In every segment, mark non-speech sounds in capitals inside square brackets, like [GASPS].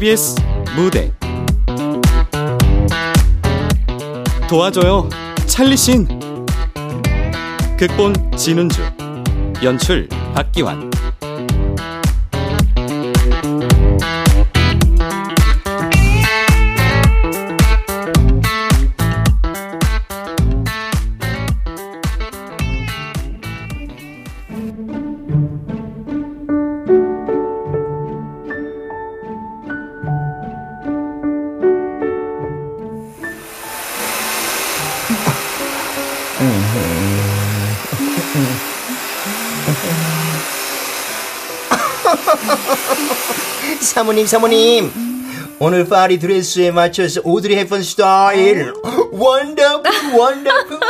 KBS 무대. 도와줘요 찰리신. 극본 진은주. 연출 박기환 사모님, 사모님. 오늘 파티 드레스에 맞춰서 오드리 헵번 스타일. wonderful, wonderful.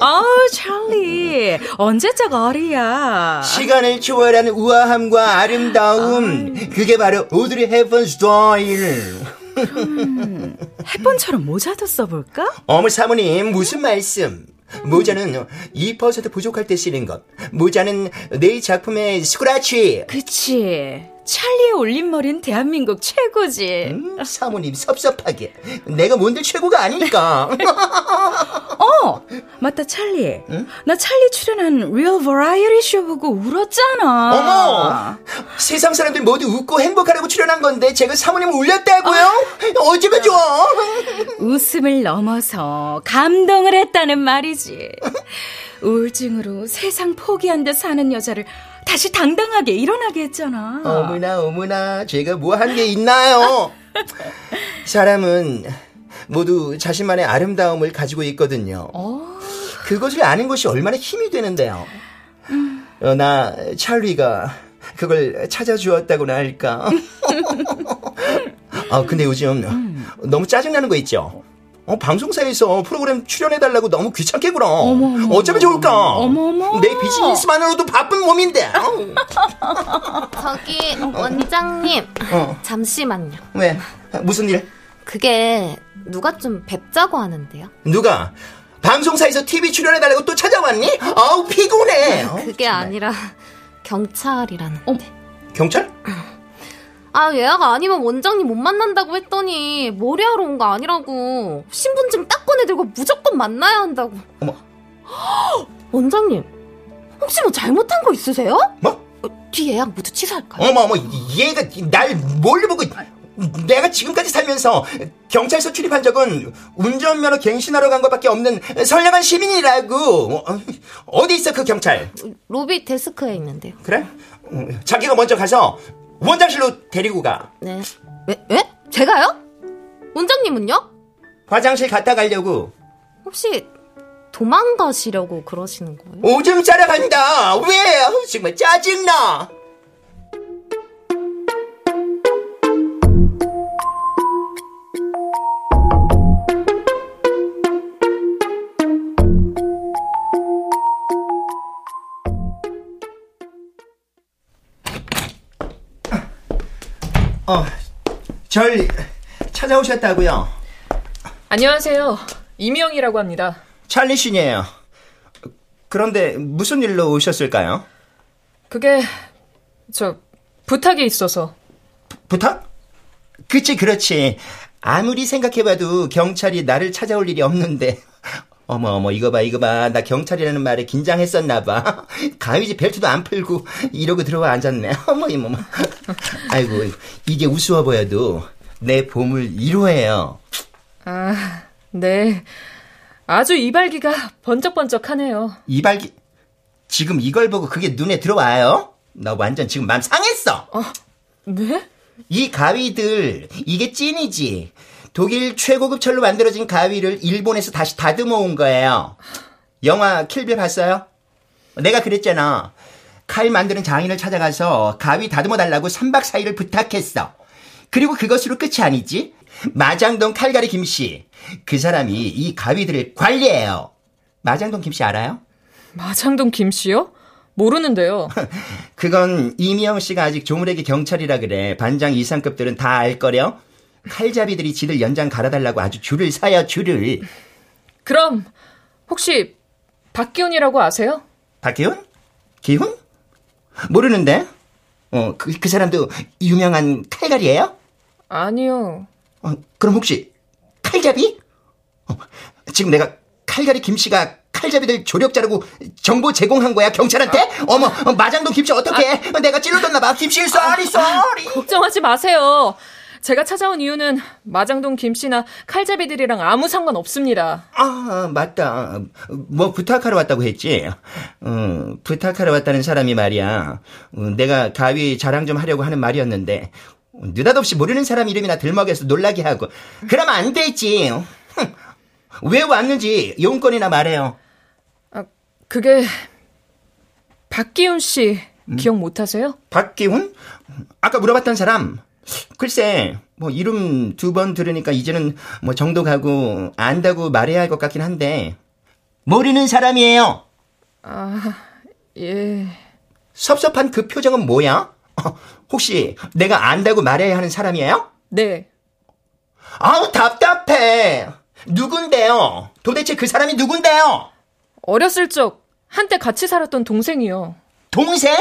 아우, 찰리. 언제적 오드리야. 시간을 초월한 우아함과 아름다움. 그게 바로 오드리 헵번 스타일. 음, 헵번처럼 모자도 써볼까? 어머, 사모님, 무슨 말씀? 모자는 2% 부족할 때 쓰는 것. 모자는 내 작품의 스크래치. 그치. 찰리의 올림머리는 대한민국 최고지. 음, 사모님 섭섭하게. 내가 뭔데 최고가 아닐까. [LAUGHS] 어, 맞다 찰리. 응? 나 찰리 출연한 리얼 버라이어티 쇼 보고 울었잖아. 어머, 세상 사람들 모두 웃고 행복하라고 출연한 건데 제가 사모님 울렸다고요? 아, 어쩌면 좋아. 웃음을 넘어서 감동을 했다는 말이지. [LAUGHS] 우울증으로 세상 포기한 듯 사는 여자를 다시 당당하게 일어나게 했잖아. 어머나, 어머나, 제가 뭐 한 게 있나요? [LAUGHS] 사람은 모두 자신만의 아름다움을 가지고 있거든요. 어... 그것을 아는 것이 얼마나 힘이 되는데요. 음... 어, 나, 찰리가 그걸 찾아주었다고나 할까. [LAUGHS] 아, 근데 요즘 음. 너무 짜증나는 거 있죠? 어, 방송사에서 프로그램 출연해달라고 너무 귀찮게 굴어. 어머, 어쩌면 좋을까? 어머머. 내 비즈니스만으로도 바쁜 몸인데. [LAUGHS] 저기, 원장님. 어. 잠시만요. 왜? 무슨 일? 그게, 누가 좀 뵙자고 하는데요. 누가? 방송사에서 TV 출연해달라고 또 찾아왔니? 아우, 피곤해. 그게 아니라, 경찰이라는데. 어? 경찰? 아, 예약 아니면 원장님 못 만난다고 했더니 머리하러 온 거 아니라고. 신분증 딱 꺼내들고 무조건 만나야 한다고. 어머. [GASPS] 원장님, 혹시 뭐 잘못한 거 있으세요? 뭐? 어, 뒤 예약 모두 취소할까요? 어머, 어머, 얘가 날 뭘로 보고. 내가 지금까지 살면서 경찰서 출입한 적은 운전면허 갱신하러 간 것밖에 없는 선량한 시민이라고. 어, 어디 있어 그 경찰? 로비 데스크에 있는데요. 그래? 자기가 먼저 가서 원장실로 데리고 가. 네. 왜? 왜? 제가요? 원장님은요? 화장실 갔다 가려고. 혹시 도망가시려고 그러시는 거예요? 오줌 싸러 간다. 왜? 정말 짜증나. 어, 절 찾아오셨다고요? 안녕하세요. 이미영이라고 합니다. 찰리 신이에요. 그런데 무슨 일로 오셨을까요? 그게 저 부탁이 있어서. 부, 부탁? 그치 그렇지. 아무리 생각해봐도 경찰이 나를 찾아올 일이 없는데 어머 어머 이거 봐 이거 봐. 나 경찰이라는 말에 긴장했었나 봐. [LAUGHS] 가위지 벨트도 안 풀고 이러고 들어와 앉았네. [LAUGHS] 어머 이모 [LAUGHS] 아이고 이게 우스워 보여도 내 보물 1호예요. 아네. 아주 이발기가 번쩍번쩍하네요. 이발기? 지금 이걸 보고 그게 눈에 들어와요? 나 완전 지금 맘 상했어. 어, 네? 이 가위들 이게 찐이지 독일 최고급 철로 만들어진 가위를 일본에서 다시 다듬어 온 거예요. 영화 킬빌 봤어요? 내가 그랬잖아. 칼 만드는 장인을 찾아가서 가위 다듬어 달라고 3박 4일을 부탁했어. 그리고 그것으로 끝이 아니지. 마장동 칼가리 김씨. 그 사람이 이 가위들을 관리해요. 마장동 김씨 알아요? 마장동 김씨요? 모르는데요. [LAUGHS] 그건 이미영 씨가 아직 조물에게 경찰이라 그래. 반장 이상급들은 다 알 거려. 칼잡이들이 지들 연장 갈아달라고 아주 줄을 사요, 줄을. 그럼, 혹시, 박기훈이라고 아세요? 박기훈? 기훈? 모르는데? 어, 그, 그 사람도 유명한 칼갈이에요? 아니요. 어, 그럼 혹시 칼잡이? 어, 지금 내가 칼갈이 김씨가 칼잡이들 조력자라고 정보 제공한 거야 경찰한테? 어머 어, 마장동 김씨 어떻게? 내가 찔러줬나 봐. 김씨 sorry sorry. 걱정하지 마세요. 제가 찾아온 이유는 마장동 김씨나 칼잡이들이랑 아무 상관 없습니다. 아 맞다. 뭐 부탁하러 왔다고 했지. 어, 부탁하러 왔다는 사람이 말이야. 어, 내가 가위 자랑 좀 하려고 하는 말이었는데 느닷없이 모르는 사람 이름이나 들먹여서 놀라게 하고 그러면 안 되지. 흠. 왜 왔는지 용건이나 말해요. 아, 그게 박기훈 씨 기억 못 하세요? 박기훈? 아까 물어봤던 사람. 글쎄, 뭐 이름 두 번 들으니까 이제는 뭐 정도 가고 안다고 말해야 할 것 같긴 한데 모르는 사람이에요. 아, 예. 섭섭한 그 표정은 뭐야? 어, 혹시 내가 안다고 말해야 하는 사람이에요? 네. 아우 답답해. 누군데요? 도대체 그 사람이 누군데요? 어렸을 적 한때 같이 살았던 동생이요. 동생?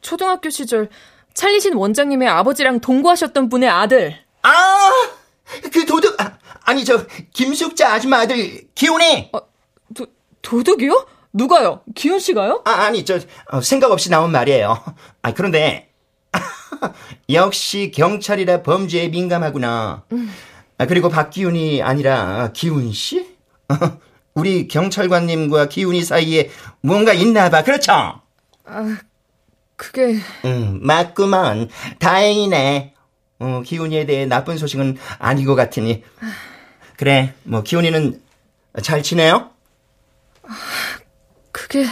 초등학교 시절 찰리신 원장님의 아버지랑 동거하셨던 분의 아들. 아, 그 도둑 아, 아니 저 김숙자 아줌마 아들 기훈이. 어, 도, 도둑이요? 누가요? 기훈 씨가요? 아, 아니, 저, 어, 생각 없이 나온 말이에요. 아, 그런데, [LAUGHS] 역시 경찰이라 범죄에 민감하구나. 아, 그리고 박기훈이 아니라 기훈 씨? [LAUGHS] 우리 경찰관님과 기훈이 사이에 뭔가 있나 봐. 그렇죠? 아, 그게. 음, 맞구먼. 다행이네. 어, 기훈이에 대해 나쁜 소식은 아닌 것 같으니. 그래, 뭐, 기훈이는 잘 지내요? 그게.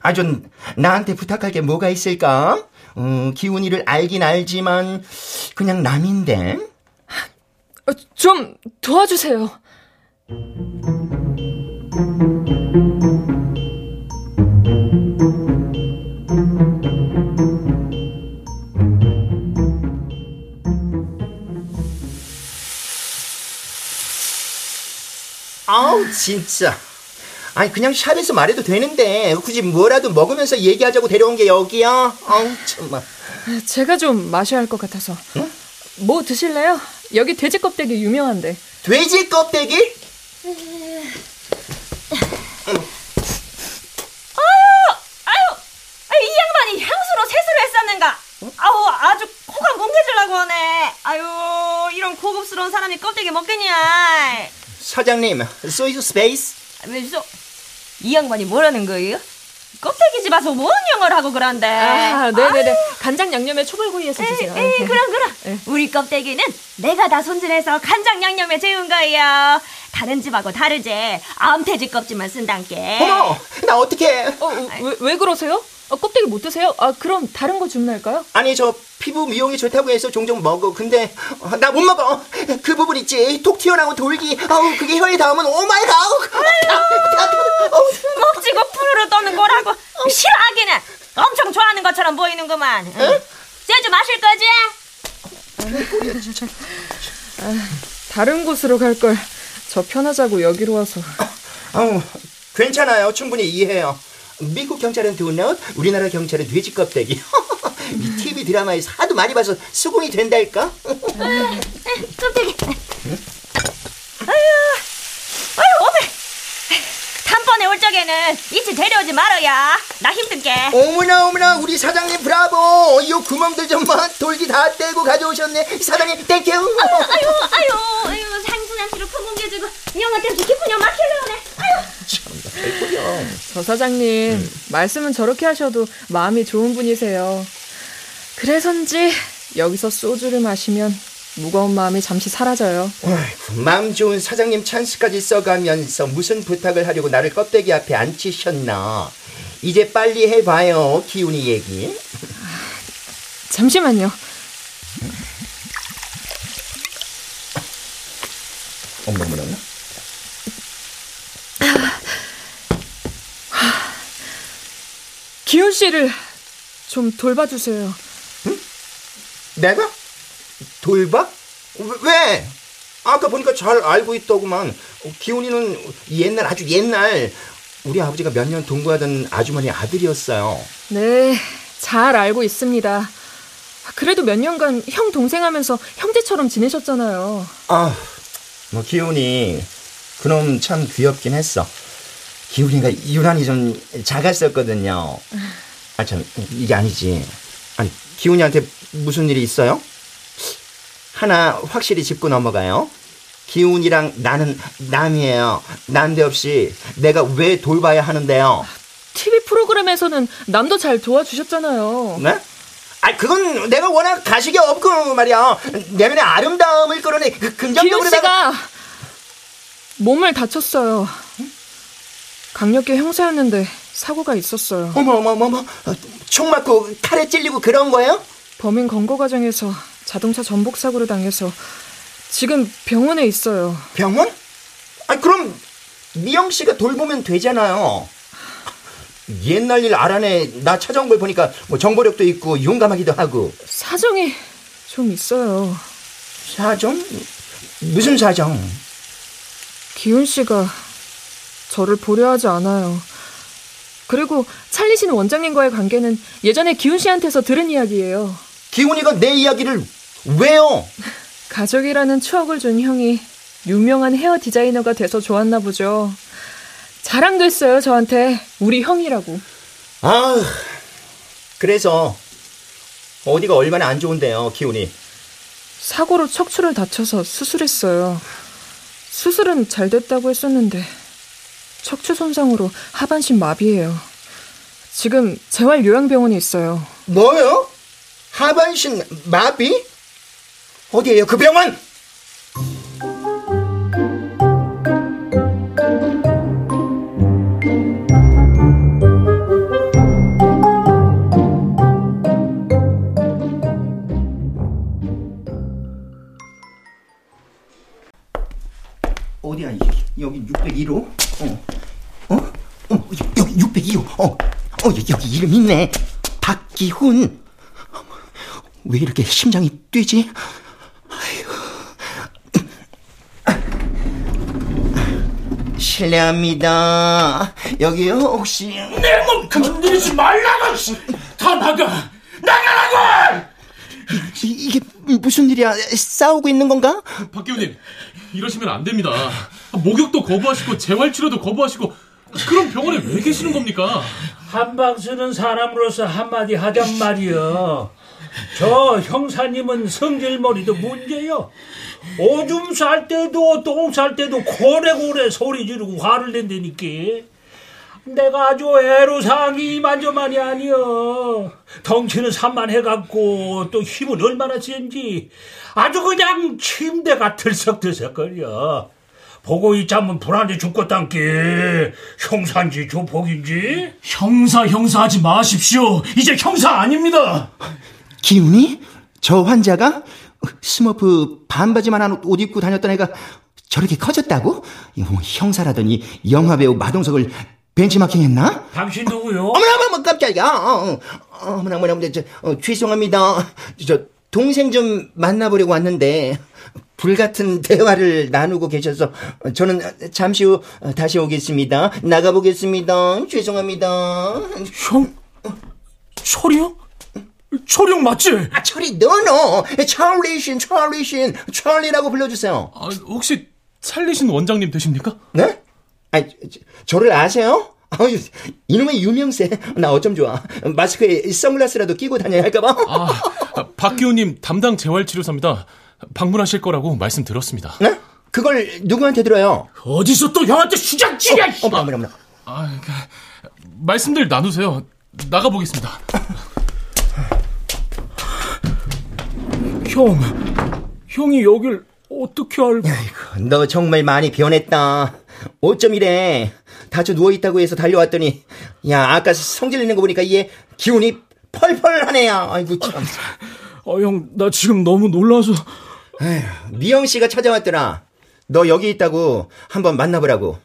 아, 좀, 나한테 부탁할 게 뭐가 있을까? 어, 기훈이를 알긴 알지만, 그냥 남인데? 어, 좀 도와주세요. 아우, 진짜. 아니, 그냥 샵에서 말해도 되는데, 굳이 뭐라도 먹으면서 얘기하자고 데려온 게 여기야? 아우, 정말. 제가 좀 마셔야 할 것 같아서. 뭐 드실래요? 여기 돼지 껍데기 유명한데. 돼지 껍데기? 아유, 이 양반이 향수로 세수를 했었는가? 아우, 아주 코가 뭉개질라고 하네. 아유, 이런 고급스러운 사람이 껍데기 먹겠냐? 사장님, 소이스 스페이스? 왜서 이 양반이 뭐라는 거예요? 껍데기 집 와서 뭔 영어를 하고 그런데? 아, 네네네. 간장 양념에 초벌구이에서 주세요. 에이, 에이, 그럼, 그럼. 우리 껍데기는 내가 다 손질해서 간장 양념에 재운 거예요. 다른 집하고 다르지. 암돼지 껍질만 쓴단께. 어머, 나 어떡해. 어, 어, 왜, 왜 그러세요? 어, 껍데기 못 드세요? 아, 그럼 다른 거 주문할까요? 아니, 저 피부 미용에 좋다고 해서 종종 먹어. 근데, 나 못 먹어. 그 부분 있지. 톡 튀어나온 돌기. 아우, 그게 혀에 닿으면 oh my god. 먹지고 푸르르 떠는 거라고 싫어하기는 엄청 좋아하는 것처럼 보이는구만. 응? 쟤좀 마실 거지? 다른 곳으로 갈 걸. 저 편하자고 여기로 와서. 아우, 괜찮아요. 충분히 이해해요. 미국 경찰은 도넛, 우리나라 경찰은 돼지 껍데기. 이 TV 드라마에서 하도 많이 봐서 수긍이 된달까? 껍데기. 아유, 아유, 오메. 단번에 올 적에는 이치 데려오지 말아야. 나 힘든게. 어머나 어머나 우리 사장님 브라보 이 구멍들 좀만 돌기 다 떼고 가져오셨네 사장님 땡큐 아유, 아유, 아유, 아유, 푸근겨주고 영어 때문에 기쁜 영 막히려네. 아유. 저 사장님, 말씀은 저렇게 하셔도 마음이 좋은 분이세요. 그래서인지 여기서 소주를 마시면 무거운 마음이 잠시 사라져요. 어이구, 마음 좋은 사장님 찬스까지 써가면서 무슨 부탁을 하려고 나를 껍데기 앞에 앉히셨나 이제 빨리 해봐요 기훈이 얘기 잠시만요. 어머머나 기훈 씨를 좀 돌봐주세요. 내가? 돌봐? 왜? 아까 보니까 잘 알고 있더구만 기훈이는 옛날 아주 옛날 우리 아버지가 몇 년 동거하던 아주머니 아들이었어요 네, 잘 알고 있습니다. 그래도 몇 년간 형 동생 하면서 형제처럼 지내셨잖아요. 아, 뭐 기훈이 그놈 참 귀엽긴 했어. 기훈이가 유난히 좀 작았었거든요. 아 참 이게 아니지. 아니 기훈이한테 무슨 일이 있어요? 하나 확실히 짚고 넘어가요. 기훈이랑 나는 남이에요. 난데없이 내가 왜 돌봐야 하는데요? TV 프로그램에서는 남도 잘 도와주셨잖아요. 네? 아, 그건 내가 워낙 가식이 없고 말이야. 내면의 아름다움을 끌어내 그 긍정적으로 기훈 씨가 몸을 다쳤어요. 강력계 형사였는데 사고가 있었어요. 어머 어머 어머 총 맞고 칼에 찔리고 그런 거예요? 범인 검거 과정에서 자동차 전복 사고를 당해서 지금 병원에 있어요. 병원? 아 그럼 미영 씨가 돌보면 되잖아요. 옛날 일 알아내 나 찾아온 걸 보니까 뭐 정보력도 있고 용감하기도 하고 사정이 좀 있어요. 사정? 무슨 사정? 기훈 씨가 저를 보려 하지 않아요. 그리고 찰리 씨는 원장님과의 관계는 예전에 기훈 씨한테서 들은 이야기예요. 기훈이가 내 이야기를 왜요? 가족이라는 추억을 준 형이 유명한 헤어 디자이너가 돼서 좋았나 보죠. 자랑도 했어요, 저한테. 우리 형이라고. 아 그래서 어디가 얼마나 안 좋은데요 기훈이 사고로 척추를 다쳐서 수술했어요. 수술은 잘 됐다고 했었는데 척추 손상으로 하반신 마비예요. 지금 재활 요양병원에 있어요. 뭐요? 하반신 마비? 어디에요 그 병원? 어디야 이게? 여기 602호? 어. 어? 어, 여기 602호. 어. 어, 여기 이름 있네. 박기훈. 왜 이렇게 심장이 뛰지? 아이고. 실례합니다. 여기요, 혹시. 내 몸 건드리지 말라고! 씨. 다 나가! 나가라고! 이, 이게 무슨 일이야? 싸우고 있는 건가? 박기훈님, 이러시면 안 됩니다. 목욕도 거부하시고 재활치료도 거부하시고 그럼 병원에 왜 계시는 겁니까? 한방 쓰는 사람으로서 한마디 하잔 말이여. 저 형사님은 성질머리도 문제요. 오줌 쌀 때도 똥 쌀 때도 고래고래 소리 지르고 화를 낸다니까. 내가 아주 애로사항이 이만저만이 아니여. 덩치는 산만해갖고 또 힘은 얼마나 센지 아주 그냥 침대가 들썩들썩거려. 보고 있자면 불안해 죽겠단께 형사인지 조폭인지 형사 형사 하지 마십시오. 이제 형사 아닙니다. 기훈이? 저 환자가? 스머프 반바지만한 옷 입고 다녔던 애가 저렇게 커졌다고? 뭐 형사라더니 영화배우 마동석을 벤치마킹 했나? 당신 누구요? 어머나, 어머나, 깜짝이야. 어, 어, 어머나, 어머나, 어머나, 저, 어, 죄송합니다. 저, 동생 좀 만나보려고 왔는데, 불같은 대화를 나누고 계셔서, 저는 잠시 후 다시 오겠습니다. 나가보겠습니다. 죄송합니다. 형? 철이요? 형 맞지? 아, 철이, 너너! 찰리신, 찰리신, 찰리라고 불러주세요. 아, 혹시 찰리신 원장님 되십니까? 네? 아, 저, 저를 아세요? 아유, 이놈의 유명세. 나 어쩜 좋아. 마스크에 선글라스라도 끼고 다녀야 할까봐. 아, 박기훈님 담당 재활치료사입니다. 방문하실 거라고 말씀 들었습니다. 네? 그걸 누구한테 들어요? 어디서 또 형한테 수작질이야! 어, 어머, 어머, 어머. 아, 그, 말씀들 나누세요. 나가보겠습니다. [LAUGHS] 형, 형이 여길 어떻게 알고? 너 정말 많이 변했다. 어쩜 이래. 다쳐 누워 있다고 해서 달려왔더니, 야, 아까 성질 내는 거 보니까 얘 기운이 펄펄 하네요. 아이고, 참. 아, 형, 나 지금 너무 놀라서. 미영 씨가 찾아왔더라. 너 여기 있다고 한번 만나보라고.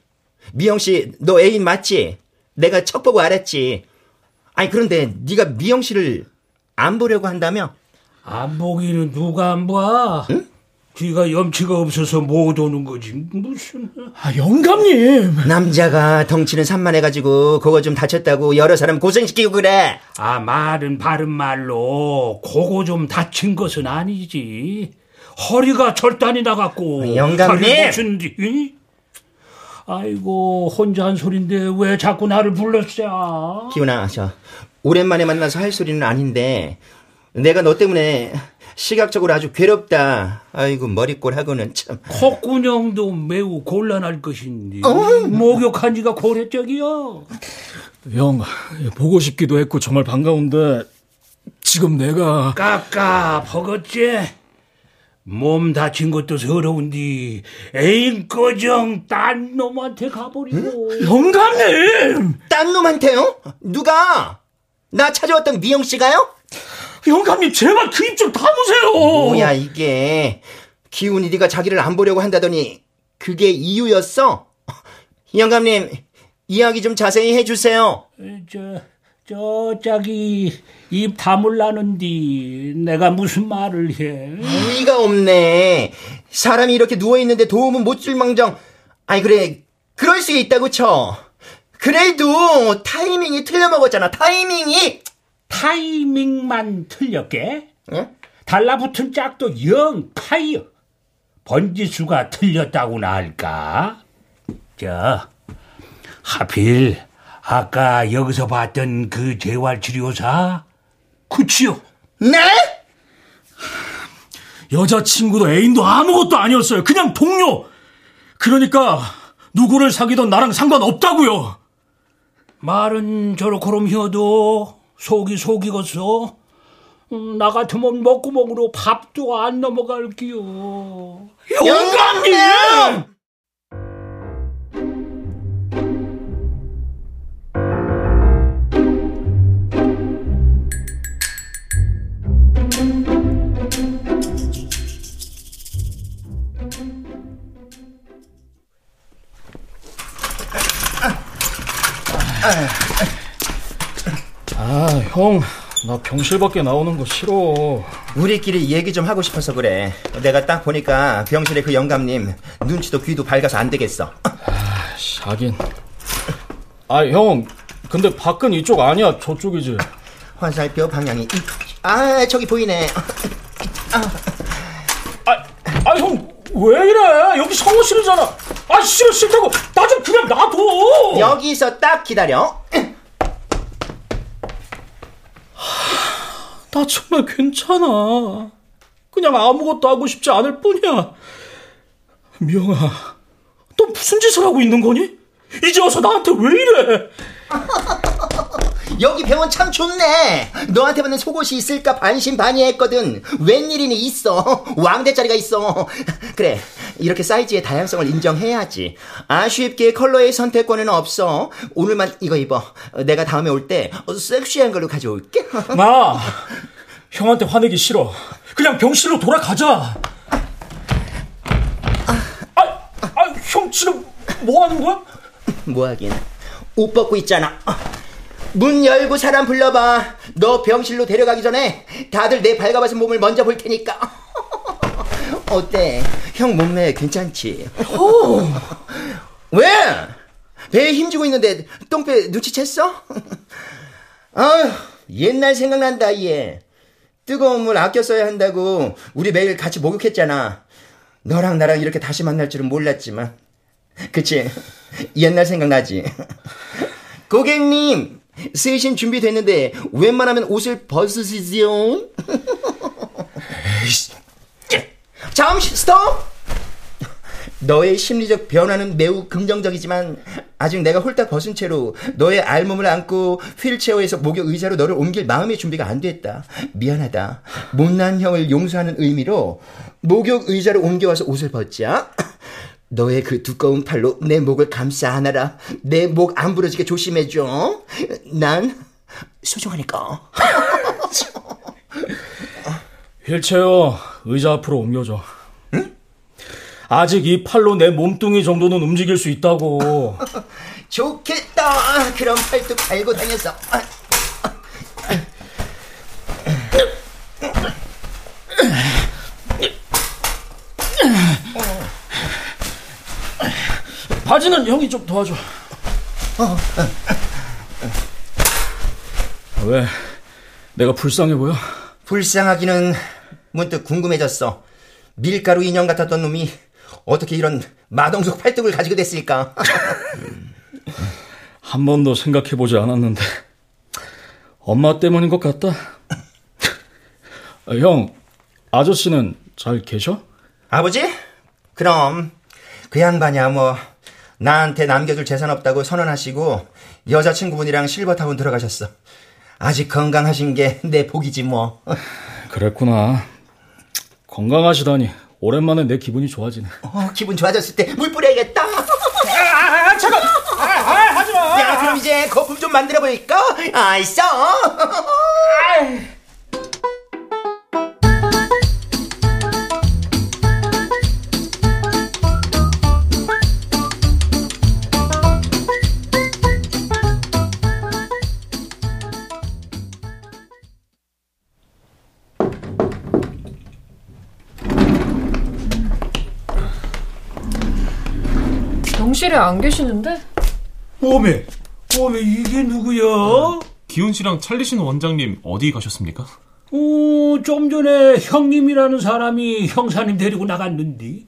미영 씨, 너 애인 맞지? 내가 척 보고 알았지. 아니 그런데 네가 미영 씨를 안 보려고 한다며? 안 보기는 누가 안 봐? 응? 귀가 염치가 없어서 못 오는 거지. 무슨. 아, 영감님! 남자가 덩치는 산만해가지고 그거 좀 다쳤다고 여러 사람 고생시키고 그래. 아, 말은 바른 말로 그거 좀 다친 것은 아니지. 허리가 절단이 나갔고. 영감님! 이? 아이고, 혼자 한 소린데 왜 자꾸 나를 불렀어? 기훈아, 저, 오랜만에 만나서 할 소리는 아닌데, 내가 너 때문에 시각적으로 아주 괴롭다. 아이고, 머리꼴하고는 참. 콧구녕도 매우 곤란할 것인데. 어? 목욕한 지가 고래적이요. 형, 보고 싶기도 했고 정말 반가운데, 지금 내가. 까까, 버겁지? 몸 다친 것도 서러운디 애인 꺼정 딴 놈한테 가버리고 영감님! 딴 놈한테요? 누가? 나 찾아왔던 미영 씨가요? 영감님, 제발 그 입 좀 담으세요! 뭐야, 이게. 기훈이 네가 자기를 안 보려고 한다더니, 그게 이유였어? [LAUGHS] 영감님, 이야기 좀 자세히 해주세요. 저, 저, 짝이 입 다물라는디 내가 무슨 말을 해? 의의가 없네. 사람이 이렇게 누워 있는데 도움은 못 줄 망정. 아니, 그래. 그럴 수 있다고 쳐. 그래도 타이밍이 틀려먹었잖아, 타이밍이! 타이밍만 틀렸게? 응? 달라붙은 짝도 영 파이어. 번지수가 틀렸다고나 할까? 저, 하필 아까 여기서 봤던 그 재활치료사? 그치요? 네? 여자친구도 애인도 아무것도 아니었어요. 그냥 동료! 그러니까, 누구를 사귀던 나랑 상관없다고요 말은 저렇게럼 히어도 속이 속이겠어. 음, 나 같으면 먹구멍으로 밥도 안 넘어갈게요. 영감님! 아, 형, 나 병실 밖에 나오는 거 싫어. 우리끼리 얘기 좀 하고 싶어서 그래. 내가 딱 보니까 병실에 그 영감님 눈치도 귀도 밝아서 안 되겠어. 하긴. 아, 형, 근데 밖은 이쪽 아니야, 저쪽이지. 화살표 방향이 이, 아 저기 보이네. 아, 아, 형, 왜 이래? 여기 성호실이잖아. 아, 싫어, 싫다고. 나 좀 그냥 놔둬. 여기서 딱 기다려. 나 정말 괜찮아. 그냥 아무것도 하고 싶지 않을 뿐이야. 미영아, 너 무슨 짓을 하고 있는 거니? 이제 와서 나한테 왜 이래? [LAUGHS] 여기 병원 참 좋네. 너한테 받는 속옷이 있을까 반신반의했거든. 웬일이니 있어. 왕대짜리가 있어. 그래. 이렇게 사이즈의 다양성을 인정해야지. 아쉽게 컬러의 선택권은 없어. 오늘만 이거 입어. 내가 다음에 올 때 섹시한 걸로 가져올게. [LAUGHS] 나 형한테 화내기 싫어. 그냥 병실로 돌아가자. 아, 아, 형 지금 뭐 하는 거야? 뭐 하긴. 옷 벗고 있잖아. 문 열고 사람 불러봐. 너 병실로 데려가기 전에 다들 내 밝아봐서 몸을 먼저 볼 테니까. [LAUGHS] 어때? 형 몸매 괜찮지? [LAUGHS] 왜? 배에 힘주고 있는데 똥배 눈치챘어? [LAUGHS] 아휴, 옛날 생각난다, 얘. 뜨거운 물 아껴 써야 한다고 우리 매일 같이 목욕했잖아. 너랑 나랑 이렇게 다시 만날 줄은 몰랐지만. 그치? 옛날 생각나지? 고객님, 세신 준비됐는데 웬만하면 옷을 벗으시지요? 잠시 스톱! 너의 심리적 변화는 매우 긍정적이지만 아직 내가 홀딱 벗은 채로 너의 알몸을 안고 휠체어에서 목욕 의자로 너를 옮길 마음의 준비가 안 됐다. 미안하다. 못난 형을 용서하는 의미로 목욕 의자로 옮겨와서 옷을 벗자. 너의 그 두꺼운 팔로 내 목을 감싸 안아라. 내 목 안 부러지게 조심해줘. 난 소중하니까. [LAUGHS] 휠체어 의자 앞으로 옮겨줘. 아직 이 팔로 내 몸뚱이 정도는 움직일 수 있다고. [LAUGHS] 좋겠다. 그럼 팔뚝 갈고 다녀서. [LAUGHS] 바지는 형이 좀 도와줘. 어. 왜? 내가 불쌍해 보여? 불쌍하기는 문득 궁금해졌어. 밀가루 인형 같았던 놈이 어떻게 이런 마동석 팔뚝을 가지게 됐을까? [LAUGHS] 한 번도 생각해보지 않았는데 엄마 때문인 것 같다. 형, 아저씨는 잘 계셔? 아버지? 그럼 그 양반이야 뭐 나한테 남겨줄 재산 없다고 선언하시고 여자친구분이랑 실버타운 들어가셨어. 아직 건강하신 게 내 복이지 뭐. 그랬구나. 건강하시다니 오랜만에 내 기분이 좋아지네. 어, 기분 좋아졌을 때 물 뿌려야겠다. 아, 잠깐! 아, 아, 하지 마! 야, 그럼 이제 거품 좀 만들어 볼까? 아이써. 병실에 안 계시는데? 오메, 오메, 이게 누구야? 기훈 씨랑 찰리 씨는 원장님 어디 가셨습니까? 어, 좀 전에 형님이라는 사람이 형사님 데리고 나갔는데.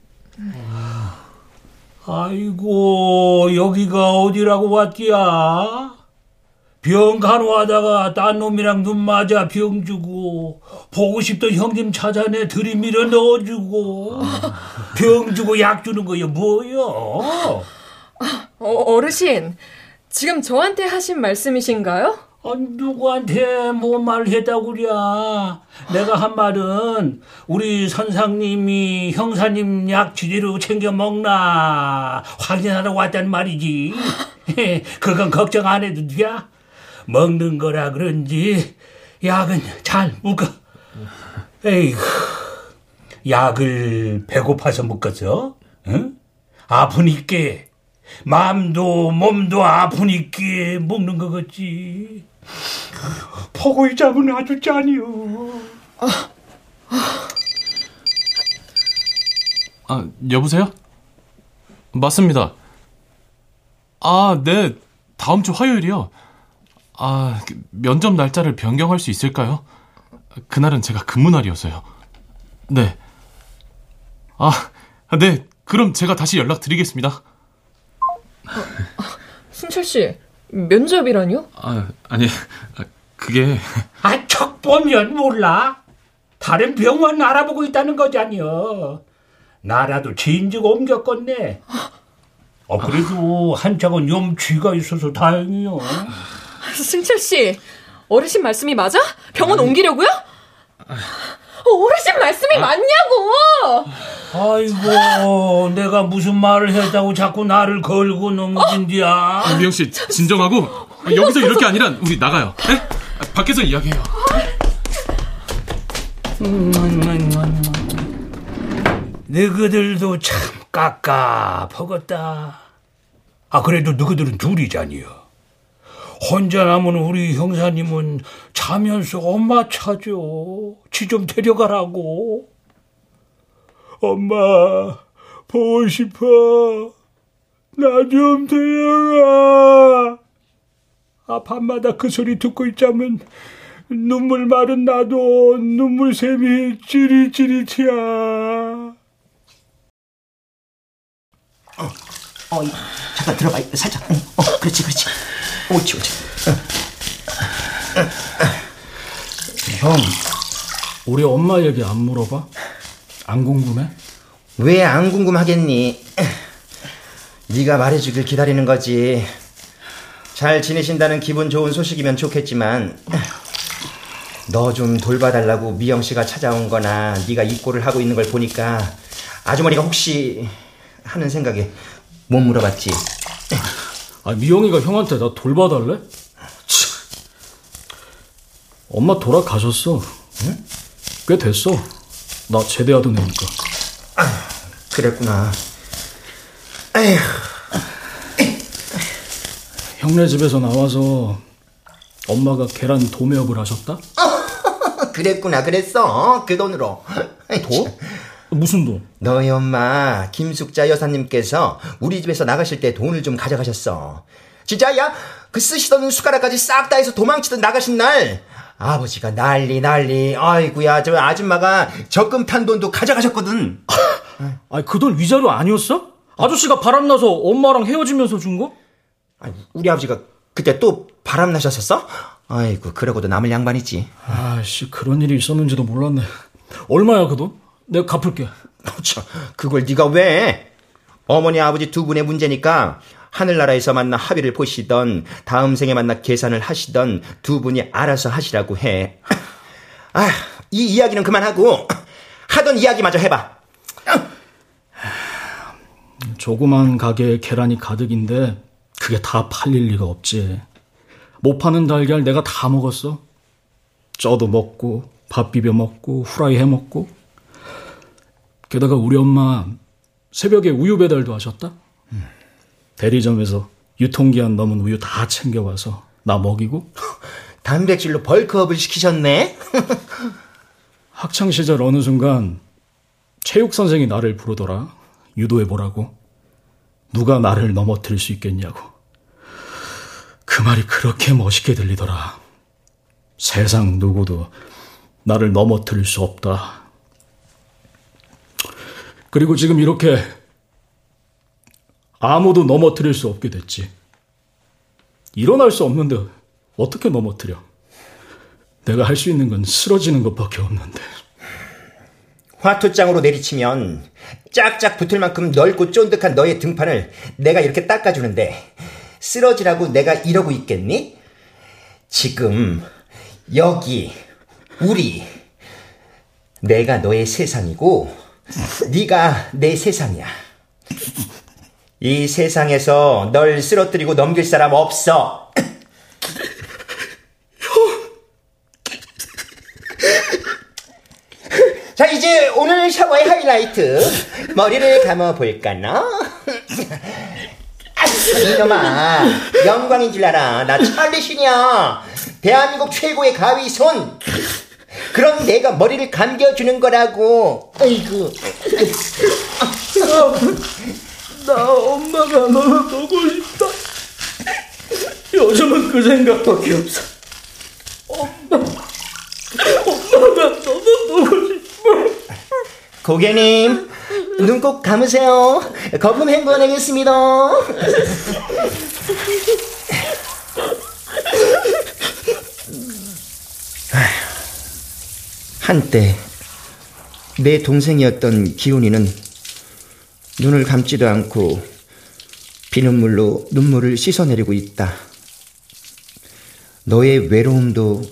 아이고, 여기가 어디라고 왔디야? 병 간호하다가 딴 놈이랑 눈 맞아 병 주고, 보고 싶던 형님 찾아내 들이밀어 넣어주고, 병 주고 약 주는 거야, 뭐여? 어, 어르신, 지금 저한테 하신 말씀이신가요? 아, 누구한테 뭐 말했다고 그래. 내가 한 말은 우리 선상님이 형사님 약 제대로 챙겨 먹나 확인하러 왔단 말이지. [LAUGHS] 그건 걱정 안 해도 돼. 먹는 거라 그런지 약은 잘 먹어. 에이구, 약을 배고파서 먹겠어? 응? 아프니까 마음도 몸도 아프니까 먹는 거겠지. 포고이 잡은 아주 짠이요. 아, 여보세요? 맞습니다. 아, 네. 다음 주 화요일이요. 아, 그 면접 날짜를 변경할 수 있을까요? 그날은 제가 근무 날이어서요. 네. 아, 네. 그럼 제가 다시 연락드리겠습니다. 순철 씨, 면접이라뇨? 아, 아니, 아, 그게 아, 척 보면 몰라. 다른 병원 알아보고 있다는 거잖여. 나라도 진즉 옮겼겠네. 어, 그래도 한짝은 염치가 있어서 다행이요. 승철 씨, 어르신 말씀이 맞아? 병원 옮기려고요? 어르신 말씀이 맞냐고! 아이고, 내가 무슨 말을 했다고 자꾸 나를 걸고 넘어진디야. 미영 씨 진정하고 여기서 이럴 게 아니라 우리 나가요. 네? 아, 밖에서 이야기해요. 너희들도 참 깝깝하겠다. 아, 그래도 너희들은 둘이잖여. 혼자 남은 우리 형사님은 자면서 엄마 찾죠. 지 좀 데려가라고. 엄마, 보고 싶어. 나 좀 데려가. 아, 밤마다 그 소리 듣고 있자면 눈물 마른 나도 눈물샘이 찌릿찌릿이야. 어, 이, 잠깐 들어봐. 살짝. 응, 어, 그렇지, 그렇지. 옳지, 옳지. 형, 우리 엄마 얘기 안 물어봐? 안 궁금해? 왜 안 궁금하겠니? 네가 말해주길 기다리는 거지. 잘 지내신다는 기분 좋은 소식이면 좋겠지만 너 좀 돌봐달라고 미영 씨가 찾아온 거나 네가 입고를 하고 있는 걸 보니까 아주머니가 혹시 하는 생각에 못 물어봤지. 아, 미영이가 형한테 나 돌봐달래? 치. 엄마 돌아가셨어. 응? 꽤 됐어. 나 제대하던 애니까. 그랬구나. 에휴, 형네 집에서 나와서 엄마가 계란 도매업을 하셨다? [LAUGHS] 그랬구나, 그랬어. 그 돈으로. 도? [LAUGHS] 무슨 돈? 너희 엄마 김숙자 여사님께서 우리 집에서 나가실 때 돈을 좀 가져가셨어. 진짜 야, 그 쓰시던 숟가락까지 싹 다 해서 도망치던 나가신 날 아버지가 난리 난리. 아이구야, 저 아줌마가 적금 탄 돈도 가져가셨거든. [LAUGHS] 아니 그돈 위자료 아니었어? 아저씨가 바람나서 엄마랑 헤어지면서 준 거? 아니, 우리 아버지가 그때 또 바람 나셨었어? 아이고, 그러고도 남을 양반이지. 아씨 그런 일이 있었는지도 몰랐네. 얼마야 그 돈? 내가 갚을게. 참, 그걸 네가 왜? 어머니 아버지 두 분의 문제니까 하늘나라에서 만나 합의를 보시던 다음 생에 만나 계산을 하시던 두 분이 알아서 하시라고 해. 아, 이 이야기는 그만하고 하던 이야기마저 해봐. 조그만 가게에 계란이 가득인데 그게 다 팔릴 리가 없지. 못 파는 달걀 내가 다 먹었어. 쪄도 먹고 밥 비벼 먹고 후라이 해 먹고. 게다가 우리 엄마 새벽에 우유 배달도 하셨다. 대리점에서 유통기한 넘은 우유 다 챙겨와서 나 먹이고. [LAUGHS] 단백질로 벌크업을 시키셨네. [LAUGHS] 학창 시절 어느 순간 체육 선생이 나를 부르더라. 유도해 보라고. 누가 나를 넘어뜨릴 수 있겠냐고. 그 말이 그렇게 멋있게 들리더라. 세상 누구도 나를 넘어뜨릴 수 없다. 그리고 지금 이렇게 아무도 넘어뜨릴 수 없게 됐지. 일어날 수 없는데 어떻게 넘어뜨려? 내가 할 수 있는 건 쓰러지는 것밖에 없는데. 화투장으로 내리치면 짝짝 붙을 만큼 넓고 쫀득한 너의 등판을 내가 이렇게 닦아주는데 쓰러지라고 내가 이러고 있겠니? 지금 여기 우리 내가 너의 세상이고 네가 내 세상이야. 이 세상에서 널 쓰러뜨리고 넘길 사람 없어. 자, 이제 오늘 샤워의 하이라이트. 머리를 감아볼까나? 이놈아, 영광인 줄 알아. 나 찰리 신이야. 대한민국 최고의 가위 손. 그럼 내가 머리를 감겨주는 거라고. 아이고. 나 엄마가 너무 보고 싶다. 요즘은 그 생각밖에 없어. 엄마, 엄마가 너무 보고 싶어. 고객님, 눈 꼭 감으세요. 거품 헹궈내겠습니다. [LAUGHS] 한때 내 동생이었던 기훈이는 눈을 감지도 않고 비눗물로 눈물을 씻어내리고 있다. 너의 외로움도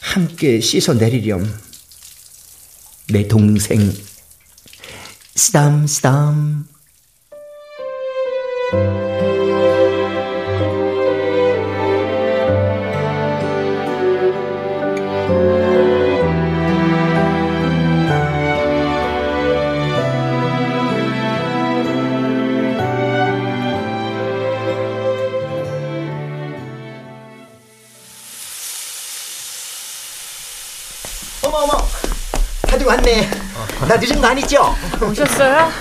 함께 씻어내리렴. 내 동생. 쓰담, 쓰담. 왔네. 나 늦은 거 아니죠? 오셨어요?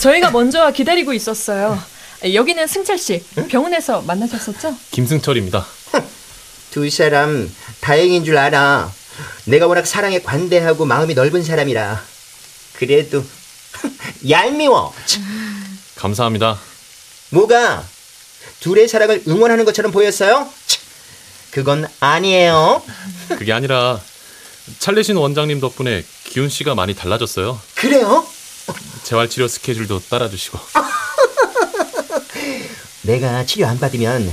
저희가 먼저 기다리고 있었어요. 여기는 승철 씨. 병원에서 만나셨었죠? 김승철입니다. 두 사람 다행인 줄 알아. 내가 워낙 사랑에 관대하고 마음이 넓은 사람이라. 그래도 [LAUGHS] 얄미워. 감사합니다. 뭐가 둘의 사랑을 응원하는 것처럼 보였어요? 참, 그건 아니에요. 그게 아니라 찰리신 원장님 덕분에 기훈 씨가 많이 달라졌어요. 그래요? 재활 치료 스케줄도 따라주시고. [LAUGHS] 내가 치료 안 받으면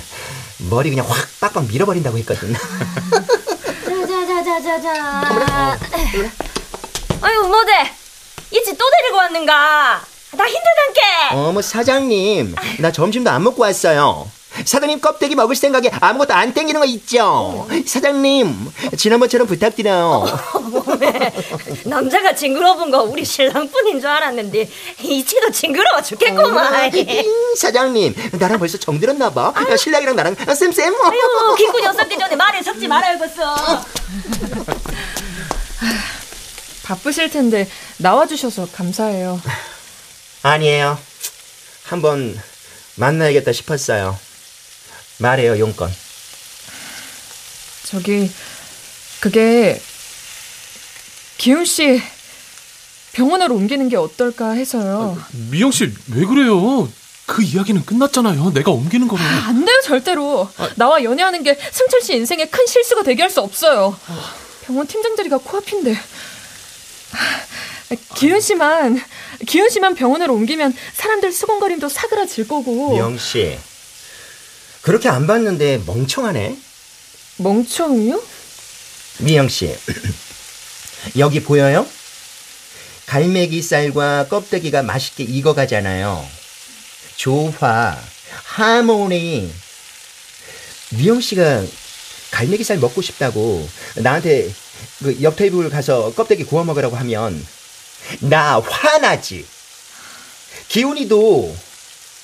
머리 그냥 확 빡빡 밀어버린다고 했거든. 자자자자자자. 아유, 뭐대? 이치 또 데리고 왔는가? 나 힘들단께. 어머 사장님, 나 점심도 안 먹고 왔어요. 사장님 껍데기 먹을 생각에 아무것도 안 땡기는 거 있죠? 사장님, 지난번처럼 부탁드려요. [LAUGHS] 남자가 징그러운 거 우리 신랑뿐인 줄 알았는데 이치도 징그러워 죽겠구만. 음, 사장님, 나랑 벌써 정들었나 봐. 신랑이랑 나랑 쌤쌤. 아유, 기꾼 녀석기 전에 말을 섞지 말아야겠어. 바쁘실 텐데 나와주셔서 감사해요. 아니에요. 한번 만나야겠다 싶었어요. 말해요, 용건. 저기 그게 기훈 씨 병원으로 옮기는 게 어떨까 해서요. 미영 씨 왜 그래요? 그 이야기는 끝났잖아요. 내가 옮기는 거를. 아, 안 돼요 절대로. 나와 연애하는 게 승철 씨 인생의 큰 실수가 되게 할 수 없어요. 병원 팀장 자리가 코앞인데. 아, 기훈 씨만 기훈 씨만 병원으로 옮기면 사람들 수군거림도 사그라질 거고. 미영 씨. 그렇게 안 봤는데 멍청하네. 멍청이요? 미영 씨. 여기 보여요? 갈매기 쌀과 껍데기가 맛있게 익어가잖아요. 조화, 하모니. 미영 씨가 갈매기 쌀 먹고 싶다고 나한테 그 옆 테이블 가서 껍데기 구워 먹으라고 하면 나 화나지. 기훈이도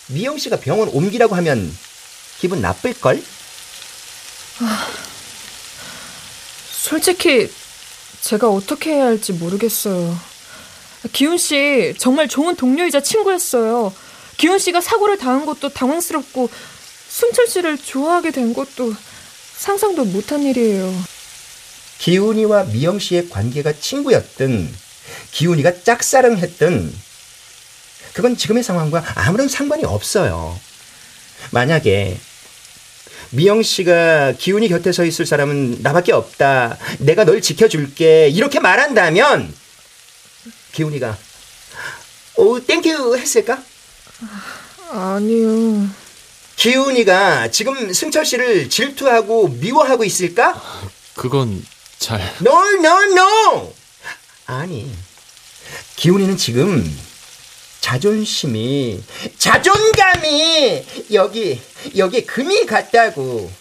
미영 씨가 병원 옮기라고 하면 기분 나쁠걸? 솔직히 제가 어떻게 해야 할지 모르겠어요. 기훈 씨 정말 좋은 동료이자 친구였어요. 기훈 씨가 사고를 당한 것도 당황스럽고 승철 씨를 좋아하게 된 것도 상상도 못한 일이에요. 기훈이와 미영 씨의 관계가 친구였든 기훈이가 짝사랑했든 그건 지금의 상황과 아무런 상관이 없어요. 만약에 미영 씨가 기훈이 곁에 서 있을 사람은 나밖에 없다. 내가 널 지켜줄게. 이렇게 말한다면 기훈이가 오 thank you 했을까? 아니요. 기훈이가 지금 승철 씨를 질투하고 미워하고 있을까? 그건 잘. No, no, no! 아니, 기훈이는 지금 자존심이, 자존감이 여기, 여기에 금이 갔다고.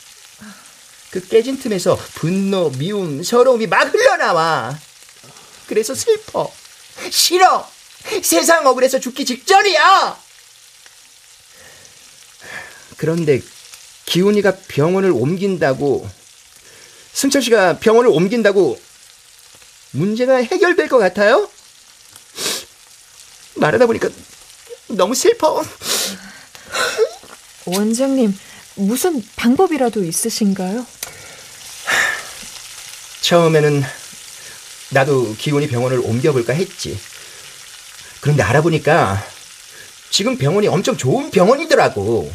그 깨진 틈에서 분노, 미움, 서러움이 막 흘러나와. 그래서 슬퍼. 싫어. 세상 억울해서 죽기 직전이야. 그런데 기훈이가 병원을 옮긴다고 승철 씨가 병원을 옮긴다고 문제가 해결될 것 같아요? 말하다 보니까 너무 슬퍼. 원장님, 무슨 방법이라도 있으신가요? 처음에는 나도 기훈이 병원을 옮겨볼까 했지. 그런데 알아보니까 지금 병원이 엄청 좋은 병원이더라고.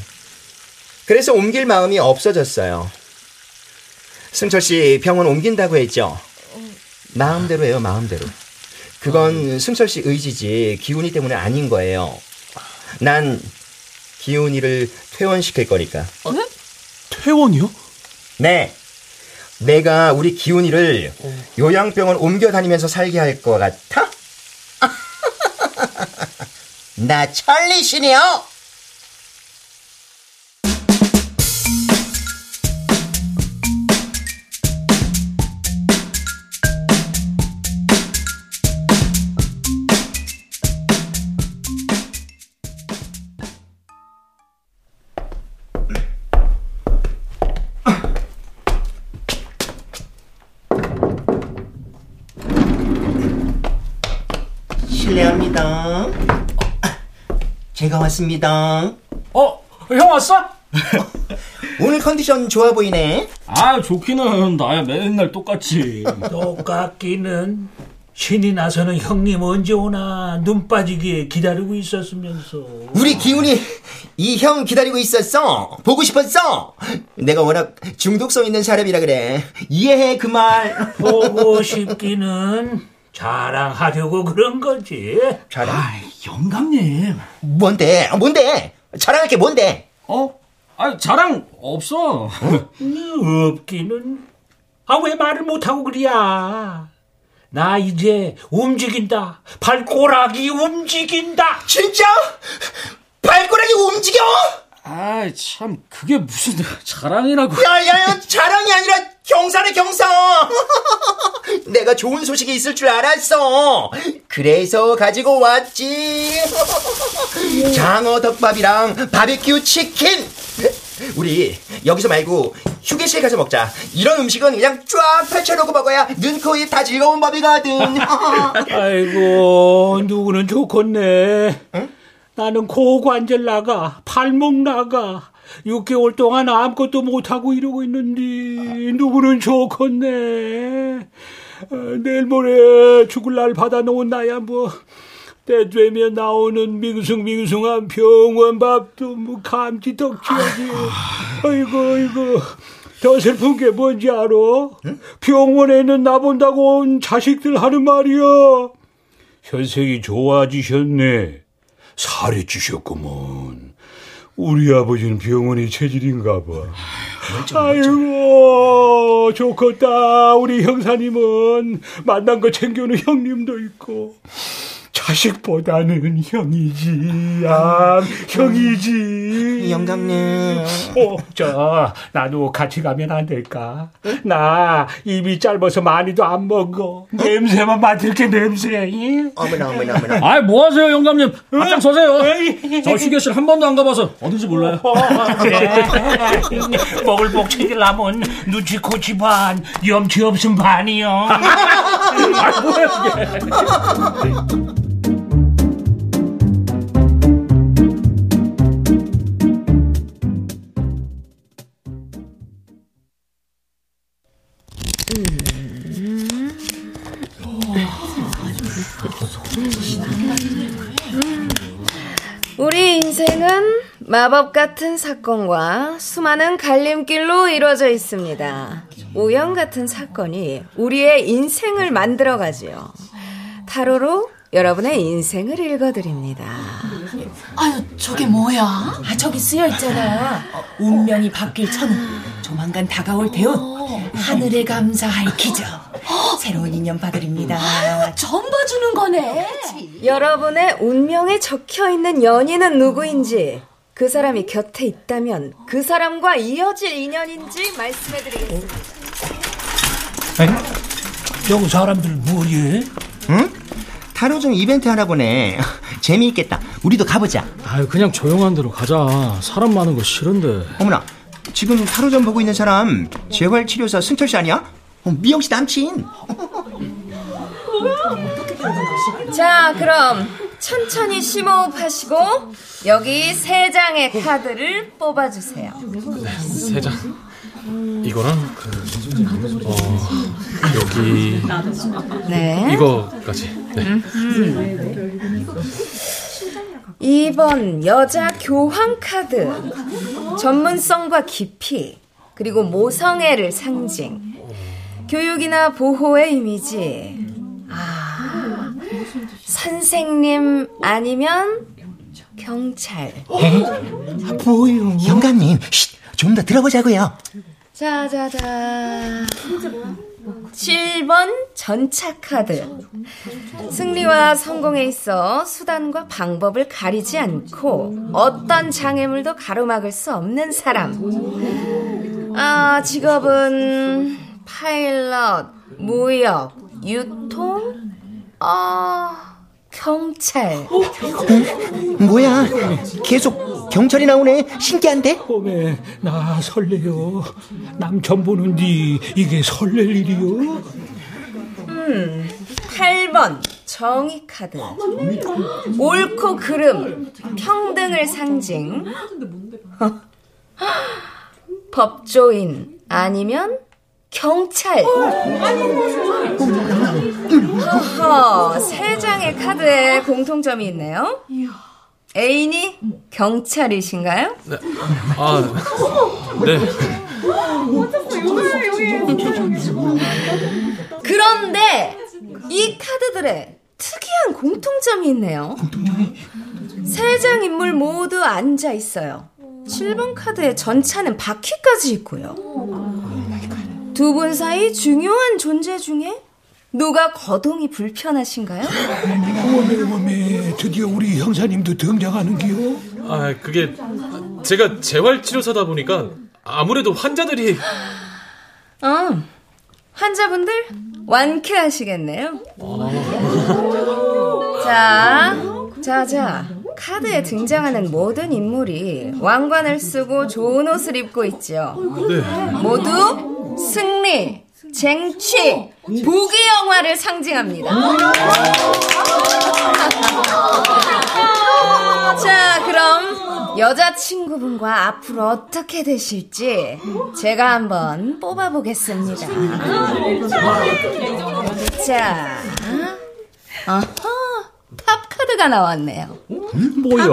그래서 옮길 마음이 없어졌어요. 승철 씨 병원 옮긴다고 했죠? 마음대로 해요, 마음대로. 그건 승철 씨 의지지 기훈이 때문에 아닌 거예요. 난 기훈이를 퇴원시킬 거니까. 퇴원이요? 네. 내가 우리 기훈이를 요양병원 옮겨 다니면서 살게 할 것 같아? [LAUGHS] 나 찰리 신이요. 왔습니다. 어, 형 왔어? [LAUGHS] 오늘 컨디션 좋아 보이네. 아, 좋기는 나야 맨날 똑같지. 똑같기는 신이 나서는 형님 언제 오나 눈 빠지게 기다리고 있었으면서. 우리 기훈이 이 형 기다리고 있었어. 보고 싶었어. 내가 워낙 중독성 있는 사람이라 그래. 이해해 그 말. 보고 싶기는 자랑하려고 그런 거지. 자랑? 아, 영감님. 뭔데? 뭔데? 자랑할 게 뭔데? 어? 아, 자랑 없어. 없기는. 아, 왜 말을 못하고 그래야? 나 이제 움직인다. 발꼬락이 움직인다. 진짜? 발가락이 움직여? 아, 참 그게 무슨 [LAUGHS] 자랑이라고. 야 야 야 자랑이 아니라 경사네 경사. [LAUGHS] 내가 좋은 소식이 있을 줄 알았어. 그래서 가지고 왔지. [LAUGHS] 장어 덮밥이랑 바비큐 치킨. 우리 여기서 말고 휴게실 가서 먹자. 이런 음식은 그냥 쫙 펼쳐놓고 먹어야 눈, 코, 입 다 즐거운 법이거든. 아이고, 누구는 좋겠네. 응? 나는 고관절 나가, 발목 나가. 6개월 동안 아무것도 못하고 이러고 있는데, 누구는 좋겠네. 어, 내일 모레 죽을 날 받아놓은 나야 뭐, 때 되면 나오는 밍숭밍숭한 병원 밥도 뭐 감지 덕지하지. 아이고, 아이고. 더 슬픈 게 뭔지 알아? 응? 병원에는 나본다고 온 자식들 하는 말이야. 현생이 좋아지셨네. 살이 찌셨구먼. 우리 아버지는 병원이 체질인가 봐. 아이고, 좋겠다. 우리 형사님은 만난 거 챙겨오는 형님도 있고. 자식보다는 형이지, 아, 형이지. 영감님. 어, 저, 나도 같이 가면 안 될까? 나 입이 짧아서 많이도 안 먹어. 냄새만 맡을 게 냄새. 어머나, 어머나, 어머나. 아이, 뭐 하세요, 영감님? 앞장 서세요. 저 휴게실 한 번도 안 가봐서 어딘지 몰라요. 어, 그래. [LAUGHS] 먹을 복 챙기려면 눈치코 집안, 염치 없음 반이요. [LAUGHS] 아, 뭐야, 이게. 인생은 마법 같은 사건과 수많은 갈림길로 이루어져 있습니다. 우연 같은 사건이 우리의 인생을 만들어가지요. 타로로 여러분의 인생을 읽어드립니다. 아유, 저게 뭐야? 아, 저기 쓰여 있잖아. 운명이 바뀔 천, 조만간 다가올 대운, 하늘에 감사할 기적. 새로운 인연 받으립니다. 전 봐주는 거네. 여러분의 운명에 적혀 있는 연인은 누구인지, 그 사람이 곁에 있다면 그 사람과 이어질 인연인지 말씀해드리겠습니다. 여기 사람들 뭐해? 응? 타로중 이벤트 하나 보네. [LAUGHS] 재미있겠다. 우리도 가보자. 아유, 그냥 조용한 데로 가자. 사람 많은 거 싫은데. 어머나, 지금 타로점 보고 있는 사람 재활치료사 승철 씨 아니야? 어, 미영 씨 남친. [LAUGHS] 자, 그럼 천천히 심호흡하시고 여기 세 장의 카드를 뽑아주세요. 세 장. 이거랑 그 어, 여기 네. 이거까지. 네. 2번 여자 교황 카드. 전문성과 깊이 그리고 모성애를 상징. 교육이나 보호의 이미지. 아, 선생님 아니면 경찰. 에? 뭐요? 영감님, 좀 더 들어보자고요. 자, 자, 자. 7번 전차 카드. 승리와 성공에 있어 수단과 방법을 가리지 않고 어떤 장애물도 가로막을 수 없는 사람. 아, 직업은 파일럿, 무역, 유통, 아, 경찰. 어? 뭐야? 계속 경찰이 나오네. 신기한데? 어메, 나 설레요. 남편 보는디 이게 설렐 일이요? 음, 8번 정의 카드. 옳고 그름, 평등을 상징. 법조인 아니면 경찰. 허허, 세 장의 카드에 공통점이 있네요. 애인이 경찰이신가요? 네. 아, 네. 그런데 이 카드들에 특이한 공통점이 있네요. 세 장 인물 모두 앉아 있어요. 7번 카드에 전차는 바퀴까지 있고요. 두 분 사이 중요한 존재 중에 누가 거동이 불편하신가요? 어메 어메 드디어 우리 형사님도 등장하는기요? 아 그게 제가 재활치료사다 보니까 아무래도 환자들이 어 환자분들 완쾌하시겠네요. 자, 자, 자 카드에 등장하는 모든 인물이 왕관을 쓰고 좋은 옷을 입고 있죠. 네. 모두 승리, 쟁취, 부귀 영화를 상징합니다. [LAUGHS] 자, 그럼 여자친구분과 앞으로 어떻게 되실지 제가 한번 뽑아보겠습니다. 자, 어허, 탑 카드가 나왔네요. 뭐야?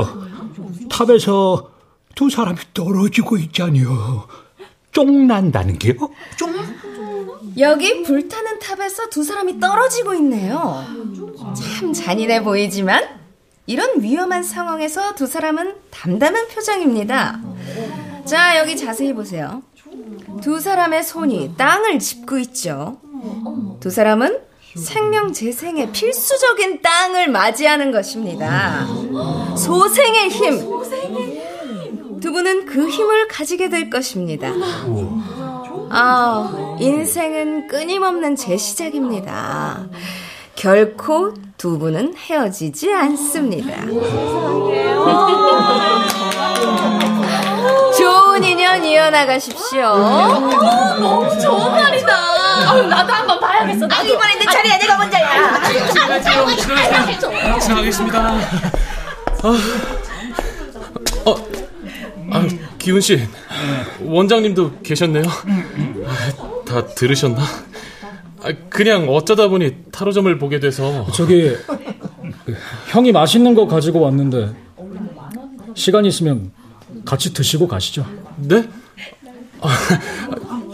탑에서 두 사람이 떨어지고 있잖여. 쫑난다는 게요? 여기 불타는 탑에서 두 사람이 떨어지고 있네요. 참 잔인해 보이지만 이런 위험한 상황에서 두 사람은 담담한 표정입니다. 자, 여기 자세히 보세요. 두 사람의 손이 땅을 짚고 있죠. 두 사람은 생명 재생의 필수적인 땅을 맞이하는 것입니다. 소생의 힘. 두 분은 그 힘을 가지게 될 것입니다. 아, 인생은 끊임없는 재시작입니다. 결코 두 분은 헤어지지 않습니다. 좋은 인연 이어나가십시오. 너무 좋은 말이다. 나도 한번 봐야겠어. 나도. 이번엔 내 차례야. 내가 먼저야. 지나가겠습니다. 아, 어, 아, 기훈 씨, 원장님도 계셨네요. 아, 다 들으셨나? 아, 그냥 어쩌다 보니 타로점을 보게 돼서 저기 그, 형이 맛있는 거 가지고 왔는데 시간 있으면 같이 드시고 가시죠. 네? 아,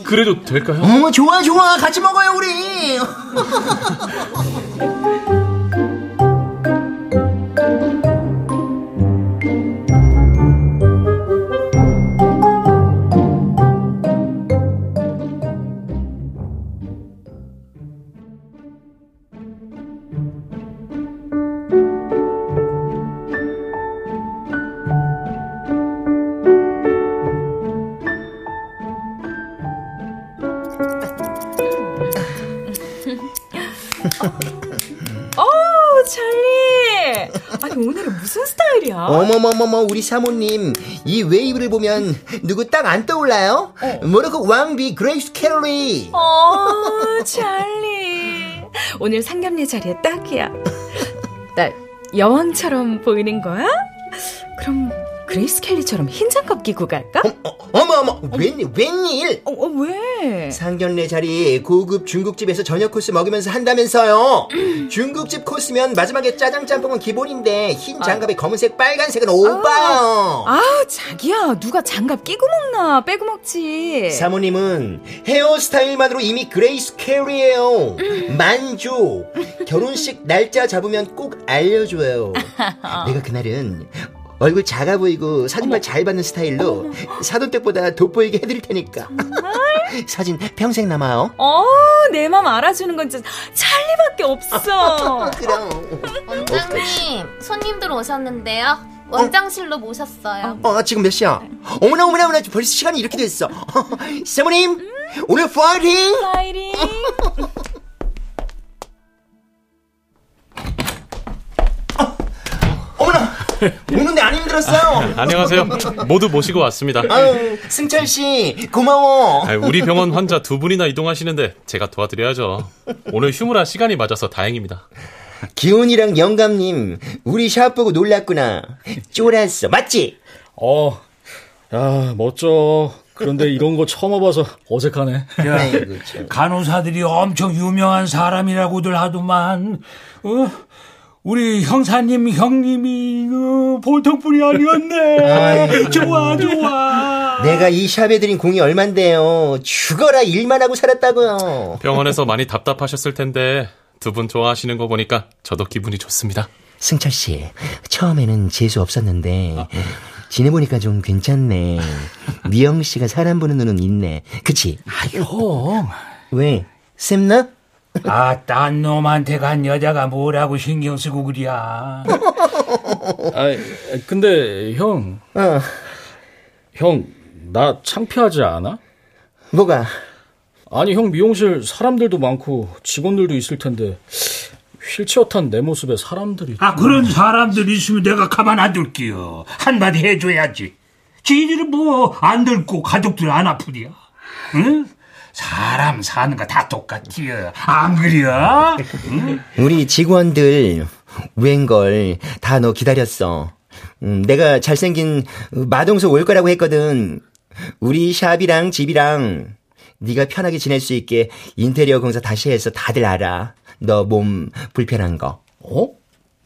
그래도 될까요? 어, 좋아, 좋아. 같이 먹어요, 우리. [LAUGHS] 스타일이야? 어머머머머, 우리 사모님. 이 웨이브를 보면 누구 딱 안 떠올라요? 모나코 왕비 그레이스 켈리. 어, 찰리. 오늘 상견례 자리에 딱이야. [LAUGHS] 나 여왕처럼 보이는 거야? 그럼 그레이스 켈리처럼 흰 장갑 끼고 갈까? 어머, 어머, 웬일, 웬일? 어, 어, 왜? 상견례 자리 고급 중국집에서 저녁 코스 먹으면서 한다면서요. [CLEARS THROAT] 중국집 코스면 마지막에 짜장 짬뽕은 기본인데 흰 장갑에 검은색 빨간색은 오바요. 아, 자기야. 누가 장갑 끼고 먹나? 빼고 먹지. 사모님은 헤어스타일만으로 이미 그레이스 켈리예요. 만족. 결혼식 날짜 잡으면 꼭 알려줘요. [LAUGHS] 내가 그날은 얼굴 작아 보이고 사진만 잘 받는 스타일로 사돈댁보다 돋보이게 해드릴 테니까. [LAUGHS] 사진 평생 남아요. 어, 내 맘 알아주는 건 진짜 찰리밖에 없어. [LAUGHS] 그럼. 원장님, 손님들 오셨는데요. 원장실로 모셨어요. 어, 지금 몇 시야? 어머나, 어머나, 어머나, 벌써 시간이 이렇게 됐어. 사모님, [LAUGHS] 오늘 파이팅! 파이팅! [LAUGHS] 오는데 안 힘들었어요. 안녕하세요. 모두 모시고 왔습니다. 아유, 승철 씨, 고마워. 아, 우리 병원 환자 두 분이나 이동하시는데 제가 도와드려야죠. 오늘 휴무라 시간이 맞아서 다행입니다. 기훈이랑 영감님, 우리 샵 보고 놀랐구나. 쫄았어, 맞지? 어, 야 멋져. 그런데 이런 거 처음 와봐서 어색하네. 야. 간호사들이 엄청 유명한 사람이라고들 하더만, 어? 우리 형사님, 형님이, 어, 보통 분이 아니었네. 좋아, 좋아. 내가 이 샵에 들인 공이 얼만데요. 죽어라 일만 하고 살았다고요. 병원에서 많이 답답하셨을 텐데 두 분 좋아하시는 거 보니까 저도 기분이 좋습니다. 승철 씨, 처음에는 재수 없었는데 지내보니까 좀 괜찮네. 미영 씨가 사람 보는 눈은 있네. 그치? 형. 왜? 쌤나? 아, 딴 놈한테 간 여자가 뭐라고 신경 쓰고 그랴. 아, 근데 형, 어, 형, 나 창피하지 않아? 뭐가? 아니, 형 미용실 사람들도 많고 직원들도 있을 텐데 휠체어 탄 내 모습에 사람들이. 아, 그런 사람들이 있으면 내가 가만 안 둘게요. 한마디 해 줘야지. 지들은 뭐, 안 늙고 가족들 안 아프디야. 응? 사람 사는 거 다 똑같지요. 안 그려? 응? 우리 직원들, 웬걸, 다 너 기다렸어. 음, 내가 잘생긴 마동석 올 거라고 했거든. 우리 샵이랑 집이랑 네가 편하게 지낼 수 있게 인테리어 공사 다시 해서 다들 알아. 너 몸 불편한 거. 어?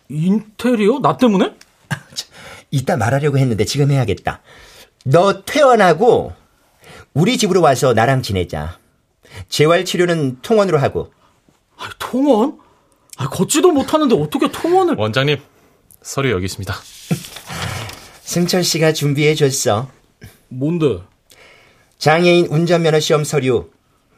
인테리어? 나 때문에? [LAUGHS] 이따 말하려고 했는데 지금 해야겠다. 너 퇴원하고 우리 집으로 와서 나랑 지내자. 재활 치료는 통원으로 하고. 아, 통원? 아, 걷지도 못하는데 어떻게 통원을? 원장님, 서류 여기 있습니다. [LAUGHS] 승철 씨가 준비해 줬어. 뭔데? 장애인 운전면허 시험 서류.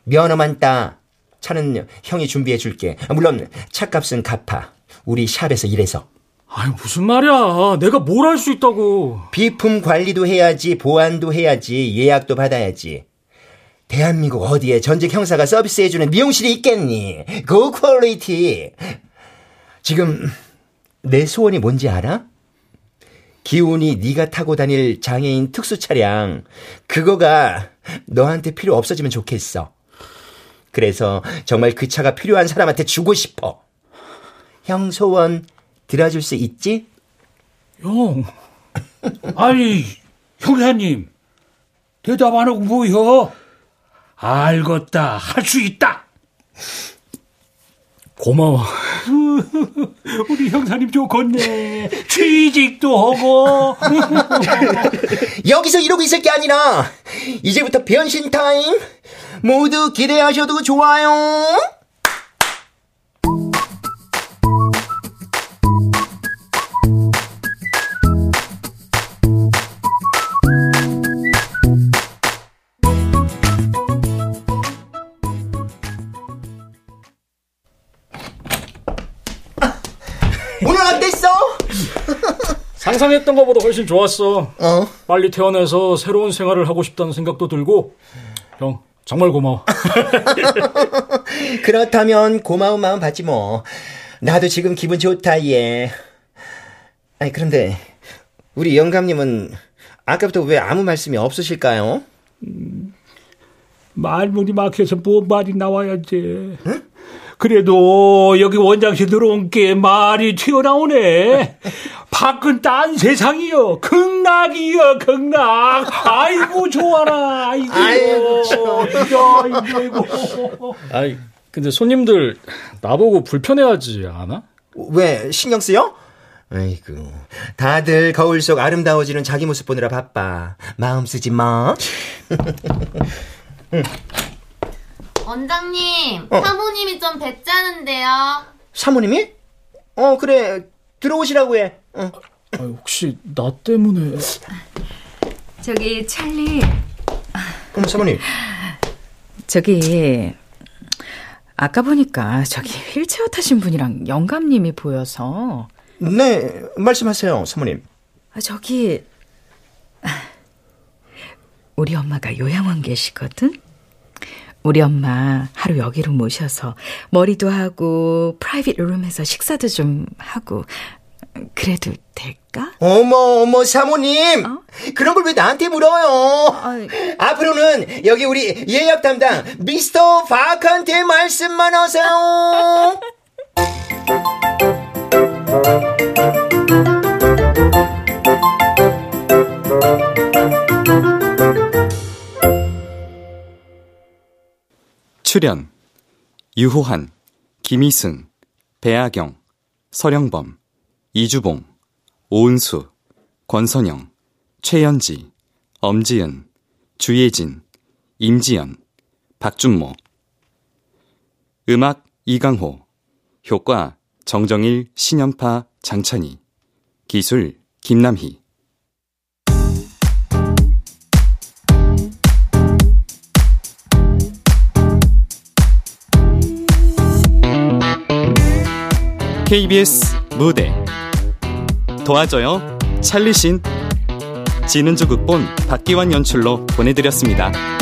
면허만 따. 차는 형이 준비해 줄게. 물론 차값은 갚아. 우리 샵에서 일해서. 아니 무슨 말이야. 내가 뭘 할 수 있다고. 비품 관리도 해야지, 보안도 해야지, 예약도 받아야지. 대한민국 어디에 전직 형사가 서비스해주는 미용실이 있겠니? 고 quality. 지금 내 소원이 뭔지 알아? 기운이 네가 타고 다닐 장애인 특수 차량 그거가 너한테 필요 없어지면 좋겠어. 그래서 정말 그 차가 필요한 사람한테 주고 싶어. 형 소원 들어줄 수 있지? 형. [LAUGHS] 아니, 형사님. 대답 안 하고 뭐여? 알겠다. 할 수 있다. 고마워. [LAUGHS] 우리 형사님 좋겠네. 취직도 하고. [LAUGHS] 여기서 이러고 있을 게 아니라 이제부터 변신 타임 모두 기대하셔도 좋아요. 상상했던 것보다 훨씬 좋았어. 어? 빨리 태어나서 새로운 생활을 하고 싶다는 생각도 들고. 형, 정말 고마워. [LAUGHS] 그렇다면 고마운 마음 받지 뭐. 나도 지금 기분 좋다 얘. 아니 그런데 우리 영감님은 아까부터 왜 아무 말씀이 없으실까요? 말문이 막혀서 뭔 말이 나와야지. 그래도 여기 원장실 들어온 게 말이 튀어나오네. [LAUGHS] 밖은 딴 세상이요. 극락이요, 극락. 아이고, 좋아라. 아이고. 아이고, 아이고. 아이, 근데 손님들 나보고 불편해하지 않아? 왜 신경 쓰여? 아이고 다들 거울 속 아름다워지는 자기 모습 보느라 바빠. 마음 쓰지 마. [LAUGHS] 원장님, 어. 사모님이 좀 뱉자는데요. 사모님이? 어 그래 들어오시라고 해. 어. 아, 혹시 나 때문에 저기 찰리 그럼 사모님 저기 아까 보니까 저기 휠체어 타신 분이랑 영감님이 보여서 네 말씀하세요 사모님. 아, 저기 우리 엄마가 요양원 계시거든. 우리 엄마 하루 여기로 모셔서 머리도 하고 프라이빗 룸에서 식사도 좀 하고 그래도 될까? 어머 어머 사모님 그런 걸 왜 나한테 물어요? 앞으로는 여기 우리 예약 담당 미스터 바칸테 말씀만 하세요. [LAUGHS] 출연 유호한, 김희승, 배아경, 서령범, 이주봉, 오은수, 권선영, 최연지, 엄지은, 주예진, 임지연, 박준모. 음악 이강호. 효과 정정일, 신연파, 장찬희. 기술 김남희 KBS 무대. 도와줘요. 찰리신. 진은주 극본 박기환 연출로 보내드렸습니다.